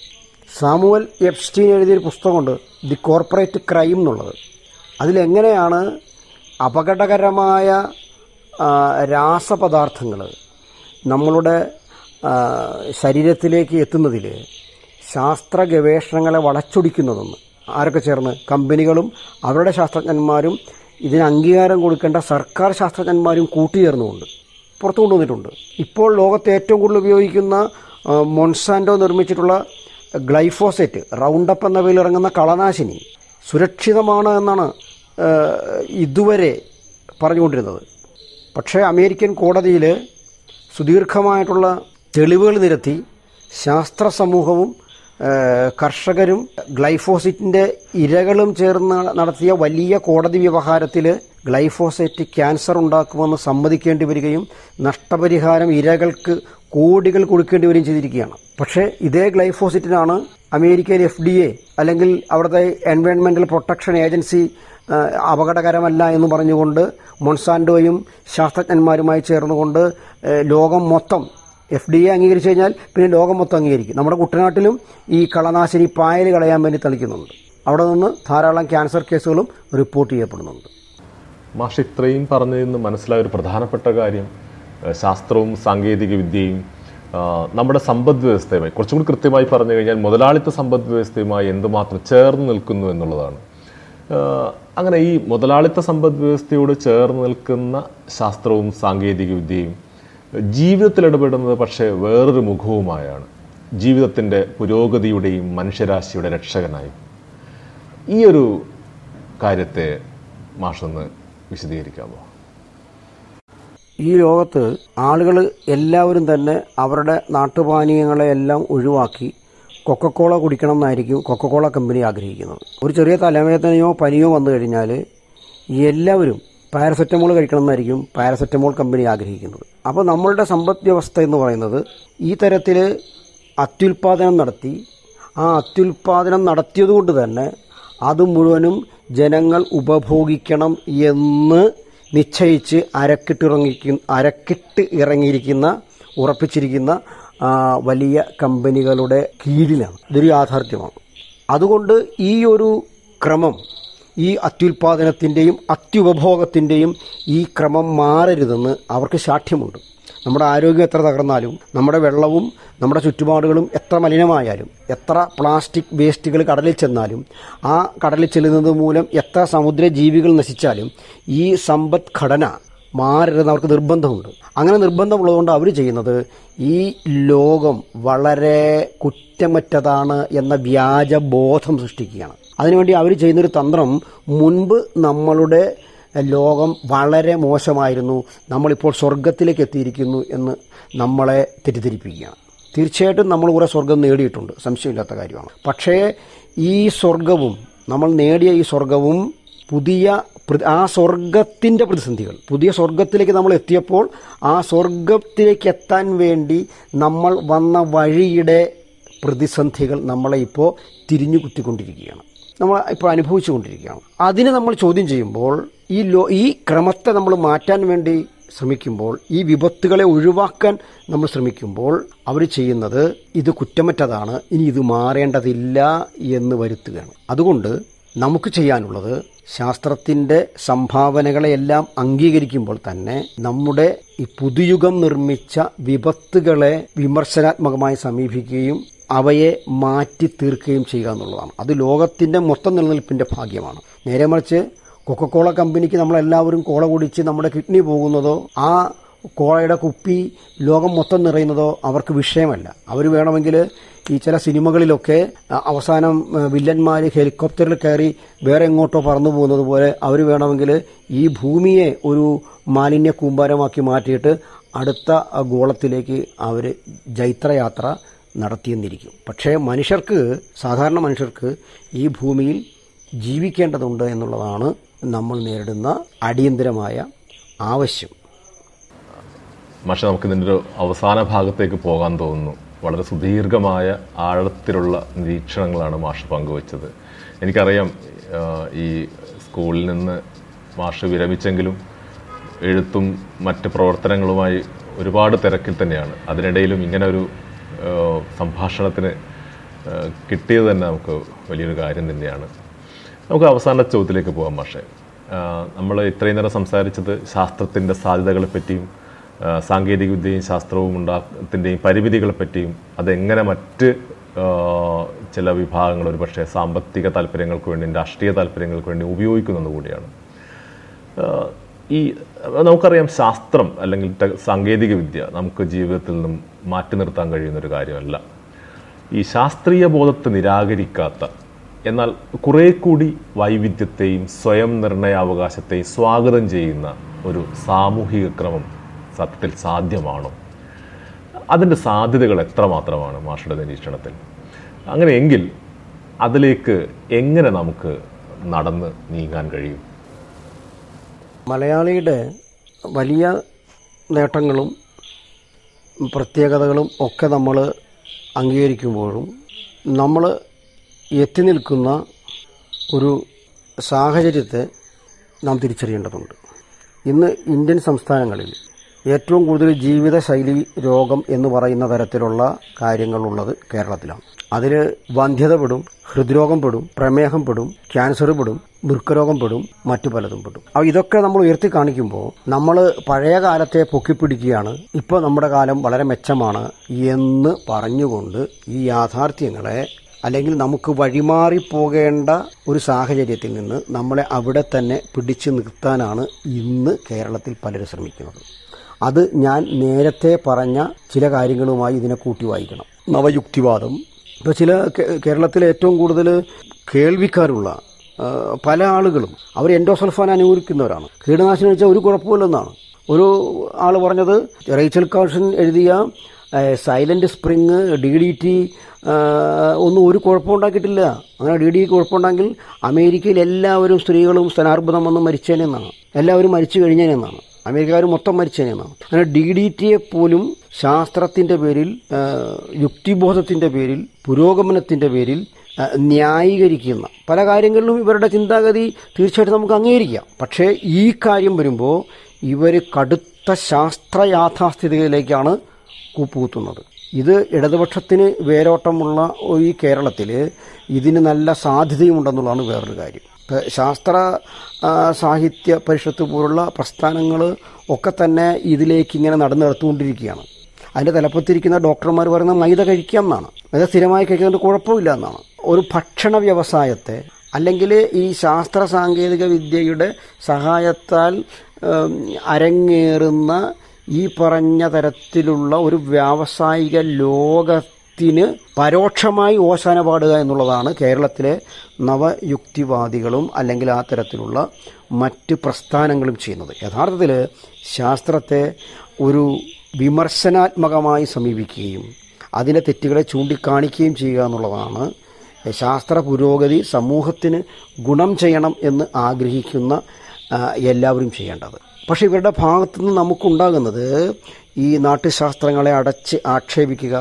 സാമുവൽ എപ്സ്റ്റീൻ എഴുതിയൊരു പുസ്തകമുണ്ട്. ദി കോർപ്പറേറ്റ് ക്രൈം എന്നുള്ളത്. അതിലെങ്ങനെയാണ് അപകടകരമായ രാസപദാർത്ഥങ്ങൾ നമ്മളുടെ ശരീരത്തിലേക്ക് എത്തുന്നതിൽ ശാസ്ത്ര ഗവേഷണങ്ങളെ വളച്ചൊടിക്കുന്നതെന്ന്. ആരൊക്കെ ചേർന്ന്? കമ്പനികളും അവരുടെ ശാസ്ത്രജ്ഞന്മാരും ഇതിന് അംഗീകാരം കൊടുക്കേണ്ട സർക്കാർ ശാസ്ത്രജ്ഞന്മാരും കൂട്ടുചേർന്നുകൊണ്ട് പുറത്തു കൊണ്ടുവന്നിട്ടുണ്ട് ഇപ്പോൾ ലോകത്ത് ഏറ്റവും കൂടുതൽ ഉപയോഗിക്കുന്ന മൊൺസാൻഡോ നിർമ്മിച്ചിട്ടുള്ള ഗ്ലൈഫോസെറ്റ് റൗണ്ടപ്പ് എന്ന പേരിൽ ഇറങ്ങുന്ന കളനാശിനി സുരക്ഷിതമാണ് എന്നാണ് ഇതുവരെ പറഞ്ഞുകൊണ്ടിരുന്നത്. പക്ഷേ അമേരിക്കൻ കോടതിയിൽ സുദീർഘമായിട്ടുള്ള തെളിവുകൾ നിരത്തി ശാസ്ത്ര സമൂഹവും കർഷകരും ഗ്ലൈഫോസിറ്റിന്റെ ഇരകളും ചേർന്ന് നടത്തിയ വലിയ കോടതി വ്യവഹാരത്തിൽ ഗ്ലൈഫോസൈറ്റ് ക്യാൻസർ ഉണ്ടാക്കുമെന്ന് സമ്മതിക്കേണ്ടി വരികയും നഷ്ടപരിഹാരം ഇരകൾക്ക് കോടികൾ കൊടുക്കേണ്ടി വരികയും ചെയ്തിരിക്കുകയാണ്. പക്ഷേ ഇതേ ഗ്ലൈഫോസിറ്റിനാണ് അമേരിക്കയിൽ എഫ് ഡി എ അല്ലെങ്കിൽ അവിടുത്തെ എൻവയോൺമെന്റൽ പ്രൊട്ടക്ഷൻ ഏജൻസി അപകടകരമല്ല എന്ന് പറഞ്ഞുകൊണ്ട് മൊൺസാൻഡോയും ശാസ്ത്രജ്ഞന്മാരുമായി ചേർന്നുകൊണ്ട് ലോകം മൊത്തം എഫ് ഡി എ അംഗീകരിച്ചു കഴിഞ്ഞാൽ പിന്നെ ലോകം മൊത്തം അംഗീകരിക്കും. നമ്മുടെ കുട്ടനാട്ടിലും ഈ കളനാശിനി പായൽ കളയാൻ വേണ്ടി തളിക്കുന്നുണ്ട്. അവിടെ നിന്ന് ധാരാളം ക്യാൻസർ കേസുകളും റിപ്പോർട്ട് ചെയ്യപ്പെടുന്നുണ്ട്. മാഷ് ഇത്രയും പറഞ്ഞതിൽ മനസ്സിലായ ഒരു പ്രധാനപ്പെട്ട കാര്യം ശാസ്ത്രവും സാങ്കേതിക വിദ്യയും നമ്മുടെ സമ്പദ് വ്യവസ്ഥയുമായി കുറച്ചും കൂടി കൃത്യമായി പറഞ്ഞു കഴിഞ്ഞാൽ മുതലാളിത്ത സമ്പദ് വ്യവസ്ഥയുമായി എന്തുമാത്രം ചേർന്ന് നിൽക്കുന്നു എന്നുള്ളതാണ്. അങ്ങനെ ഈ മുതലാളിത്ത സമ്പദ് വ്യവസ്ഥയോട് ചേർന്ന് നിൽക്കുന്ന ശാസ്ത്രവും സാങ്കേതിക വിദ്യയും ജീവിതത്തിൽ ഇടപെടുന്നത് പക്ഷേ വേറൊരു മുഖവുമായാണ്. ജീവിതത്തിന്റെ പുരോഗതിയുടെയും മനുഷ്യരാശിയുടെ രക്ഷകനായി. ഈ ഒരു കാര്യത്തെ മാഷൊന്ന് വിശദീകരിക്കാമോ? ഈ ലോകത്ത് ആളുകൾ എല്ലാവരും തന്നെ അവരുടെ നാട്ടുപാനീയങ്ങളെല്ലാം ഒഴിവാക്കി കൊക്കക്കോള കുടിക്കണം എന്നായിരിക്കും കൊക്കക്കോള കമ്പനി ആഗ്രഹിക്കുന്നത്. ഒരു ചെറിയ തലവേദനയോ പനിയോ വന്നു കഴിഞ്ഞാൽ എല്ലാവരും പാരസെറ്റമോൾ കഴിക്കണം എന്നായിരിക്കും പാരസെറ്റമോൾ കമ്പനി ആഗ്രഹിക്കുന്നത്. അപ്പോൾ നമ്മളുടെ സമ്പദ് വ്യവസ്ഥ എന്ന് പറയുന്നത് ഈ തരത്തിൽ അത്യുൽപാദനം നടത്തി ആ അത്യുൽപാദനം നടത്തിയതുകൊണ്ട് തന്നെ അത് മുഴുവനും ജനങ്ങൾ ഉപഭോഗിക്കണം എന്ന് നിശ്ചയിച്ച് അരക്കിട്ടിറങ്ങി അരക്കിട്ട് ഇറങ്ങിയിരിക്കുന്ന ഉറപ്പിച്ചിരിക്കുന്ന വലിയ കമ്പനികളുടെ കീഴിലാണ്. ഇതൊരു യാഥാർത്ഥ്യമാണ്. അതുകൊണ്ട് ഈ ഒരു ക്രമം ഈ അത്യുൽപാദനത്തിന്റെയും അത്യുപഭോഗത്തിന്റെയും ഈ ക്രമം മാറരുതെന്ന് അവർക്ക് ശാഠ്യമുണ്ട്. നമ്മുടെ ആരോഗ്യം എത്ര തകർന്നാലും നമ്മുടെ വെള്ളവും നമ്മുടെ ചുറ്റുപാടുകളും എത്ര മലിനമായാലും എത്ര പ്ലാസ്റ്റിക് വേസ്റ്റുകൾ കടലിൽ ചെന്നാലും ആ കടലിൽ ചെല്ലുന്നത് മൂലം എത്ര സമുദ്ര ജീവികൾ നശിച്ചാലും ഈ സമ്പദ്ഘടന മാറരുത് അവർക്ക് നിർബന്ധമുണ്ട്. അങ്ങനെ നിർബന്ധമുള്ളതുകൊണ്ട് അവർ ചെയ്യുന്നത് ഈ ലോകം വളരെ കുറ്റമറ്റതാണ് എന്ന വ്യാജബോധം സൃഷ്ടിക്കുകയാണ്. അതിനുവേണ്ടി അവർ ചെയ്യുന്നൊരു തന്ത്രം മുൻപ് നമ്മളുടെ ലോകം വളരെ മോശമായിരുന്നു. നമ്മളിപ്പോൾ സ്വർഗത്തിലേക്ക് എത്തിയിരിക്കുന്നു എന്ന് നമ്മളെ തെറ്റിദ്ധരിപ്പിക്കുകയാണ്. തീർച്ചയായിട്ടും നമ്മൾ കുറെ സ്വർഗം നേടിയിട്ടുണ്ട്. സംശയമില്ലാത്ത കാര്യമാണ്. പക്ഷേ ഈ സ്വർഗവും നമ്മൾ നേടിയ ഈ സ്വർഗവും പുതിയ ആ സ്വർഗത്തിന്റെ പ്രതിസന്ധികൾ പുതിയ സ്വർഗത്തിലേക്ക് നമ്മൾ എത്തിയപ്പോൾ ആ സ്വർഗത്തിലേക്ക് എത്താൻ വേണ്ടി നമ്മൾ വന്ന വഴിയുടെ പ്രതിസന്ധികൾ നമ്മളെ ഇപ്പോൾ തിരിഞ്ഞു കുത്തിക്കൊണ്ടിരിക്കുകയാണ്. നമ്മൾ ഇപ്പോൾ അനുഭവിച്ചുകൊണ്ടിരിക്കുകയാണ്. അതിനെ നമ്മൾ ചോദ്യം ചെയ്യുമ്പോൾ ഈ ലോ ഈ ക്രമത്തെ നമ്മൾ മാറ്റാൻ വേണ്ടി ശ്രമിക്കുമ്പോൾ ഈ വിപത്തുകളെ ഒഴിവാക്കാൻ നമ്മൾ ശ്രമിക്കുമ്പോൾ അവർ ചെയ്യുന്നത് ഇത് കുറ്റമറ്റതാണ് ഇനി ഇത് മാറേണ്ടതില്ല എന്ന് വരുത്തുകയാണ്. അതുകൊണ്ട് നമുക്ക് ചെയ്യാനുള്ളത് ശാസ്ത്രത്തിന്റെ സംഭാവനകളെയെല്ലാം അംഗീകരിക്കുമ്പോൾ തന്നെ നമ്മുടെ ഈ പുതുയുഗം നിർമ്മിച്ച വിപത്തുകളെ വിമർശനാത്മകമായി സമീപിക്കുകയും അവയെ മാറ്റി തീർക്കുകയും ചെയ്യുക എന്നുള്ളതാണ്. അത് ലോകത്തിന്റെ മൊത്തം നിലനിൽപ്പിന്റെ ഭാഗ്യമാണ്. നേരെ മറിച്ച് കൊക്കക്കോള കമ്പനിക്ക് നമ്മളെല്ലാവരും കോള കുടിച്ച് നമ്മുടെ കിഡ്നി പോകുന്നതോ ആ കോളയുടെ കുപ്പി ലോകം മൊത്തം നിറയുന്നതോ അവർക്ക് വിഷയമല്ല. അവർ വേണമെങ്കിൽ ഈ ചില സിനിമകളിലൊക്കെ അവസാനം വില്ലന്മാർ ഹെലികോപ്റ്ററിൽ കയറി വേറെ എങ്ങോട്ടോ പറന്നു പോകുന്നത് പോലെ അവർ വേണമെങ്കിൽ ഈ ഭൂമിയെ ഒരു മാലിന്യ കൂമ്പാരമാക്കി മാറ്റിയിട്ട് അടുത്ത ഗോളത്തിലേക്ക് അവർ ജൈത്രയാത്ര നടത്തിയെന്നിരിക്കും. പക്ഷേ മനുഷ്യർക്ക് സാധാരണ മനുഷ്യർക്ക് ഈ ഭൂമിയിൽ ജീവിക്കേണ്ടതുണ്ട് എന്നുള്ളതാണ് നമ്മൾ നേരിടുന്ന അടിയന്തരമായ ആവശ്യം. പക്ഷെ നമുക്ക് ഇതിന്റെ ഒരു അവസാന ഭാഗത്തേക്ക് പോകാൻ തോന്നുന്നു. വളരെ സുദീർഘമായ ആഴത്തിലുള്ള നിരീക്ഷണങ്ങളാണ് മാഷ് പങ്കുവച്ചത്. എനിക്കറിയാം ഈ സ്കൂളിൽ നിന്ന് മാഷ് വിരമിച്ചെങ്കിലും എഴുത്തും മറ്റ് പ്രവർത്തനങ്ങളുമായി ഒരുപാട് തിരക്കിൽ തന്നെയാണ്. അതിനിടയിലും ഇങ്ങനെ ഒരു സംഭാഷണത്തിന് കിട്ടിയത് തന്നെ നമുക്ക് വലിയൊരു കാര്യം തന്നെയാണ്. നമുക്ക് അവസാന ചോദ്യത്തിലേക്ക് പോകാം പക്ഷേ നമ്മൾ ഇത്രയും നേരം സംസാരിച്ചത് ശാസ്ത്രത്തിന്റെ സാധ്യതകളെ പറ്റിയും ആ, സാങ്കേതികവിദ്യയും ശാസ്ത്രവും ഉണ്ടാകത്തിന്റെയും പരിമിതികളെ പറ്റിയും അതെങ്ങനെ മറ്റ് ചില വിഭാഗങ്ങൾ ഒരു പക്ഷേ സാമ്പത്തിക താല്പര്യങ്ങൾക്ക് വേണ്ടി രാഷ്ട്രീയ താല്പര്യങ്ങൾക്ക് വേണ്ടി ഉപയോഗിക്കുന്നത് കൂടിയാണ് ആ, ഈ നമുക്കറിയാം ശാസ്ത്രം അല്ലെങ്കിൽ സാങ്കേതിക വിദ്യ നമുക്ക് ജീവിതത്തിൽ നിന്നും മാറ്റി നിർത്താൻ കഴിയുന്ന ഒരു കാര്യമല്ല. ഈ ശാസ്ത്രീയ ബോധത്തെ നിരാകരിക്കാത്ത എന്നാൽ കുറെ കൂടി വൈവിധ്യത്തെയും സ്വയം നിർണയാവകാശത്തെയും സ്വാഗതം ചെയ്യുന്ന ഒരു സാമൂഹിക ക്രമം സത്യത്തിൽ സാധ്യമാണോ? അതിന്റെ സാധ്യതകൾ എത്രമാത്രമാണ് മാഷയുടെ നിരീക്ഷണത്തിൽ? അങ്ങനെയെങ്കിൽ അതിലേക്ക് എങ്ങനെ നമുക്ക് നടന്ന് നീങ്ങാൻ കഴിയും? മലയാളിയുടെ വലിയ നേട്ടങ്ങളും പ്രത്യേകതകളും ഒക്കെ നമ്മൾ അംഗീകരിക്കുമ്പോഴും നമ്മൾ എത്തി നിൽക്കുന്ന ഒരു സാഹചര്യത്തെ നാം തിരിച്ചറിയേണ്ടതുണ്ട്. ഇന്ന് ഇന്ത്യൻ സംസ്ഥാനങ്ങളിൽ ഏറ്റവും കൂടുതൽ ജീവിതശൈലി രോഗം എന്ന് പറയുന്ന തരത്തിലുള്ള കാര്യങ്ങളുള്ളത് കേരളത്തിലാണ്. അതിൽ വന്ധ്യത പെടും ഹൃദ്രോഗം പെടും പ്രമേഹം പെടും ക്യാൻസർ പെടും വൃക്കരോഗം പെടും മറ്റു പലതും പെടും. അപ്പോൾ ഇതൊക്കെ നമ്മൾ ഉയർത്തി കാണിക്കുമ്പോൾ നമ്മൾ പഴയ കാലത്തെ പൊക്കിപ്പിടിക്കുകയാണ്. ഇപ്പോൾ നമ്മുടെ കാലം വളരെ മെച്ചമാണ് എന്ന് പറഞ്ഞുകൊണ്ട് ഈ യാഥാർത്ഥ്യങ്ങളെ അല്ലെങ്കിൽ നമുക്ക് വഴിമാറി പോകേണ്ട ഒരു സാഹചര്യത്തിൽ നിന്ന് നമ്മളെ അവിടെ തന്നെ പിടിച്ചു നിർത്താനാണ് ഇന്ന് കേരളത്തിൽ പലരും ശ്രമിക്കുന്നത്. അത് ഞാൻ നേരത്തെ പറഞ്ഞ ചില കാര്യങ്ങളുമായി ഇതിനെ കൂട്ടി വായിക്കണം. നവയുക്തിവാദം ഇപ്പോൾ ചില കേരളത്തിലെ ഏറ്റവും കൂടുതൽ കേൾവിക്കാരുള്ള പല ആളുകളും അവർ എൻഡോസൾഫാൻ അനുകൂലിക്കുന്നവരാണ്. കീടനാശിനി വെച്ചാൽ ഒരു കുഴപ്പമില്ലെന്നാണ്. ഒരു ആൾ പറഞ്ഞത് റേച്ചൽ കാഷൻ എഴുതിയ silent spring D D T ഒന്നും ഒരു കുഴപ്പമുണ്ടാക്കിയിട്ടില്ല. അങ്ങനെ ഡി ഡി കുഴപ്പമുണ്ടെങ്കിൽ അമേരിക്കയിൽ എല്ലാവരും സ്ത്രീകളും സ്തനാർബുദം വന്ന് മരിച്ചേനെന്നാണ് എല്ലാവരും മരിച്ചു കഴിഞ്ഞേനെന്നാണ് അമേരിക്കക്കാർ മൊത്തം മരിച്ചേനെന്നാണ് അങ്ങനെ ഡി ഡി ടിയെ പോലും ശാസ്ത്രത്തിന്റെ പേരിൽ യുക്തിബോധത്തിന്റെ പേരിൽ പുരോഗമനത്തിന്റെ പേരിൽ ന്യായീകരിക്കുന്ന പല കാര്യങ്ങളിലും ഇവരുടെ ചിന്താഗതി തീർച്ചയായിട്ടും നമുക്ക് അംഗീകരിക്കാം. പക്ഷേ ഈ കാര്യം വരുമ്പോൾ ഇവർ കടുത്ത ശാസ്ത്ര യാഥാസ്ഥിതികളിലേക്കാണ് കൂപ്പുകുത്തുന്നത്. ഇത് ഇടതുപക്ഷത്തിന് വേരോട്ടമുള്ള ഈ കേരളത്തിൽ ഇതിന് നല്ല സാധ്യതയുമുണ്ടെന്നുള്ളതാണ് വേറൊരു കാര്യം. ശാസ്ത്ര സാഹിത്യ പരിഷത്ത് പോലുള്ള പ്രസ്ഥാനങ്ങൾ ഒക്കെ തന്നെ ഇതിലേക്ക് ഇങ്ങനെ നടന്നു നടത്തുകൊണ്ടിരിക്കുകയാണ്. അതിന്റെ തലപ്പത്തിരിക്കുന്ന ഡോക്ടർമാർ പറയുന്ന മൈദ കഴിക്കാം എന്നാണ്. മൈദ സ്ഥിരമായി കഴിക്കുന്നത് കുഴപ്പമില്ല എന്നാണ്. ഒരു ഭക്ഷണ വ്യവസായത്തെ അല്ലെങ്കിൽ ഈ ശാസ്ത്ര സാങ്കേതിക വിദ്യയുടെ സഹായത്താൽ അരങ്ങേറുന്ന ഈ പറഞ്ഞ തരത്തിലുള്ള ഒരു വ്യാവസായിക ലോകത്തിന് പരോക്ഷമായി ഓശാന പാടുക എന്നുള്ളതാണ് കേരളത്തിലെ നവയുക്തിവാദികളും അല്ലെങ്കിൽ ആ തരത്തിലുള്ള മറ്റ് പ്രസ്ഥാനങ്ങളും ചെയ്യുന്നത്. യഥാർത്ഥത്തിൽ ശാസ്ത്രത്തെ ഒരു വിമർശനാത്മകമായി സമീപിക്കുകയും അതിന്റെ തെറ്റുകളെ ചൂണ്ടിക്കാണിക്കുകയും ചെയ്യുക എന്നുള്ളതാണ് ശാസ്ത്ര പുരോഗതി സമൂഹത്തിന് ഗുണം ചെയ്യണം എന്ന് ആഗ്രഹിക്കുന്ന എല്ലാവരും ചെയ്യേണ്ടത്. പക്ഷേ ഇവരുടെ ഭാഗത്തുനിന്ന് നമുക്കുണ്ടാകുന്നത് ഈ നാട്ടുശാസ്ത്രങ്ങളെ അടച്ച് ആക്ഷേപിക്കുക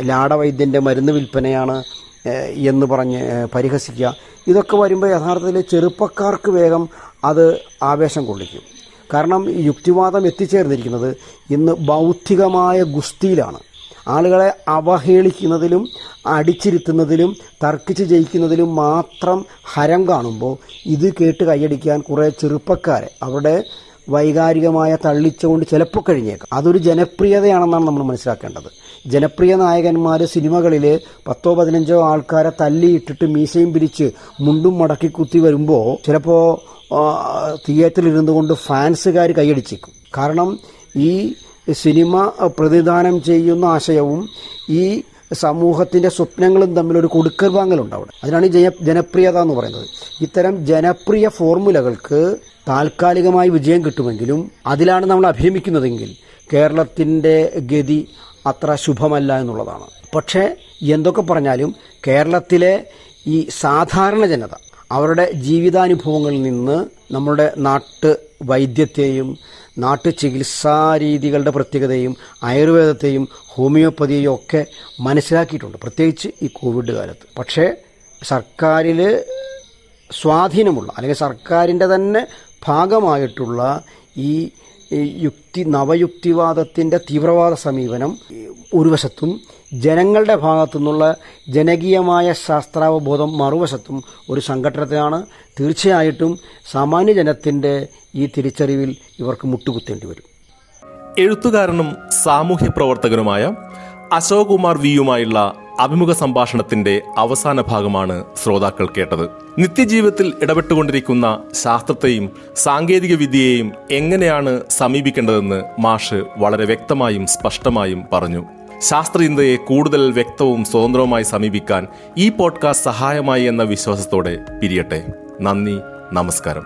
ലാടവൈദ്യന്റെ മരുന്ന് വിൽപ്പനയാണ് എന്ന് പറഞ്ഞ് പരിഹസിക്കുക. ഇതൊക്കെ വരുമ്പോൾ യഥാർത്ഥത്തിൽ ചെറുപ്പക്കാർക്ക് വേഗം അത് ആവേശം കൊള്ളിക്കും. കാരണം യുക്തിവാദം എത്തിച്ചേർന്നിരിക്കുന്നത് ഇന്ന് ബൗദ്ധികമായ ഗുസ്തിയിലാണ്. ആളുകളെ അവഹേളിക്കുന്നതിലും അടിച്ചിരുത്തുന്നതിലും തർക്കിച്ച് ജയിക്കുന്നതിലും മാത്രം ഹരം കാണുമ്പോൾ ഇത് കേട്ട് കൈയടിക്കാൻ കുറേ ചെറുപ്പക്കാരെ അവരുടെ വൈകാരികമായ തള്ളിച്ചുകൊണ്ട് ചിലപ്പോൾ കഴിഞ്ഞേക്കാം. അതൊരു ജനപ്രിയതയാണെന്നാണ് നമ്മൾ മനസ്സിലാക്കേണ്ടത്. ജനപ്രിയ നായകന്മാർ സിനിമകളിൽ പത്തോ പതിനഞ്ചോ ആൾക്കാരെ തല്ലിയിട്ടിട്ട് മീശയും പിരിച്ച് മുണ്ടും മടക്കി കുത്തി വരുമ്പോൾ ചിലപ്പോൾ തിയേറ്ററിൽ ഇരുന്നു കൊണ്ട് ഫാൻസുകാർ കൈയടിച്ചേക്കും. കാരണം ഈ സിനിമ പ്രതിദാനം ചെയ്യുന്ന ആശയവും ഈ സമൂഹത്തിന്റെ സ്വപ്നങ്ങളും തമ്മിലൊരു കൊടുക്കൽ വാങ്ങലുണ്ട് അവിടെ. അതിനാണ് ജന ജനപ്രിയത എന്ന് പറയുന്നത്. ഇത്തരം ജനപ്രിയ ഫോർമുലകൾക്ക് താൽക്കാലികമായി വിജയം കിട്ടുമെങ്കിലും അതിലാണ് നമ്മൾ അഭിരമിക്കുന്നതെങ്കിൽ കേരളത്തിന്റെ ഗതി അത്ര ശുഭമല്ല എന്നുള്ളതാണ്. പക്ഷേ എന്തൊക്കെ പറഞ്ഞാലും കേരളത്തിലെ ഈ സാധാരണ ജനത അവരുടെ ജീവിതാനുഭവങ്ങളിൽ നിന്ന് നമ്മുടെ നാട്ട് വൈദ്യത്തെയും നാട്ടു ചികിത്സാ രീതികളുടെ പ്രത്യേകതയും ആയുർവേദത്തെയും ഹോമിയോപ്പതിയെയും ഒക്കെ മനസ്സിലാക്കിയിട്ടുണ്ട്. പ്രത്യേകിച്ച് ഈ കോവിഡ് കാലത്ത്. പക്ഷേ സർക്കാരിൽ സ്വാധീനമുള്ള അല്ലെങ്കിൽ സർക്കാരിന്റെ തന്നെ ഭാഗമായിട്ടുള്ള ഈ യുക്തി നവയുക്തിവാദത്തിന്റെ തീവ്രവാദ സമീപനം ഒരു വശത്തും ജനങ്ങളുടെ ഭാഗത്തു നിന്നുള്ള ജനകീയമായ ശാസ്ത്രാവബോധം മറുവശത്തും ഒരു സംഘടനത്തിലാണ് തീർച്ചയായിട്ടും സാമാന്യ ജനത്തിന്റെ ഈ തിരിച്ചറിവിൽ ഇവർക്ക് മുട്ടുകുത്തേണ്ടി വരും. എഴുത്തുകാരനും സാമൂഹ്യ പ്രവർത്തകനുമായ അശോക് കുമാർ വിയുമായുള്ള അഭിമുഖ സംഭാഷണത്തിന്റെ അവസാന ഭാഗമാണ് ശ്രോതാക്കൾ കേട്ടത്. നിത്യജീവിതത്തിൽ ഇടപെട്ടുകൊണ്ടിരിക്കുന്ന ശാസ്ത്രത്തെയും സാങ്കേതിക വിദ്യയെയും എങ്ങനെയാണ് സമീപിക്കേണ്ടതെന്ന് മാഷ് വളരെ വ്യക്തമായും സ്പഷ്ടമായും പറഞ്ഞു. ശാസ്ത്രചിന്തയെ കൂടുതൽ വ്യക്തവും സ്വതന്ത്രവുമായി സമീപിക്കാൻ ഈ പോഡ്കാസ്റ്റ് സഹായമായി എന്ന വിശ്വാസത്തോടെ പിരിയട്ടെ. നന്ദി നമസ്കാരം.